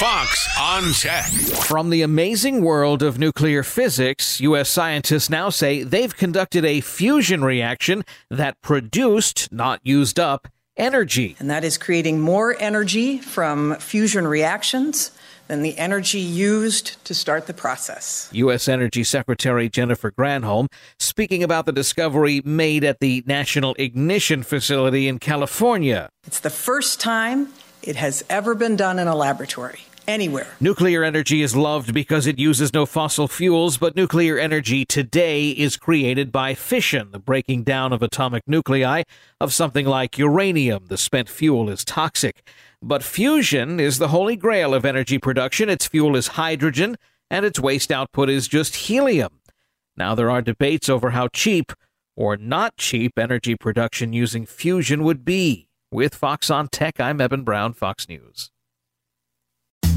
Fox on Tech. From the amazing world of nuclear physics, U.S. scientists now say they've conducted a fusion reaction that produced, not used up, energy. And that is creating more energy from fusion reactions than the energy used to start the process. U.S. Energy Secretary Jennifer Granholm speaking about the discovery made at the National Ignition Facility in California. It's the first time it has ever been done in a laboratory anywhere. Nuclear energy is loved because it uses no fossil fuels, but nuclear energy today is created by fission, the breaking down of atomic nuclei of something like uranium. The spent fuel is toxic. But fusion is the holy grail of energy production. Its fuel is hydrogen, and its waste output is just helium. Now, there are debates over how cheap or not cheap energy production using fusion would be. With Fox on Tech, I'm Eben Brown, Fox News.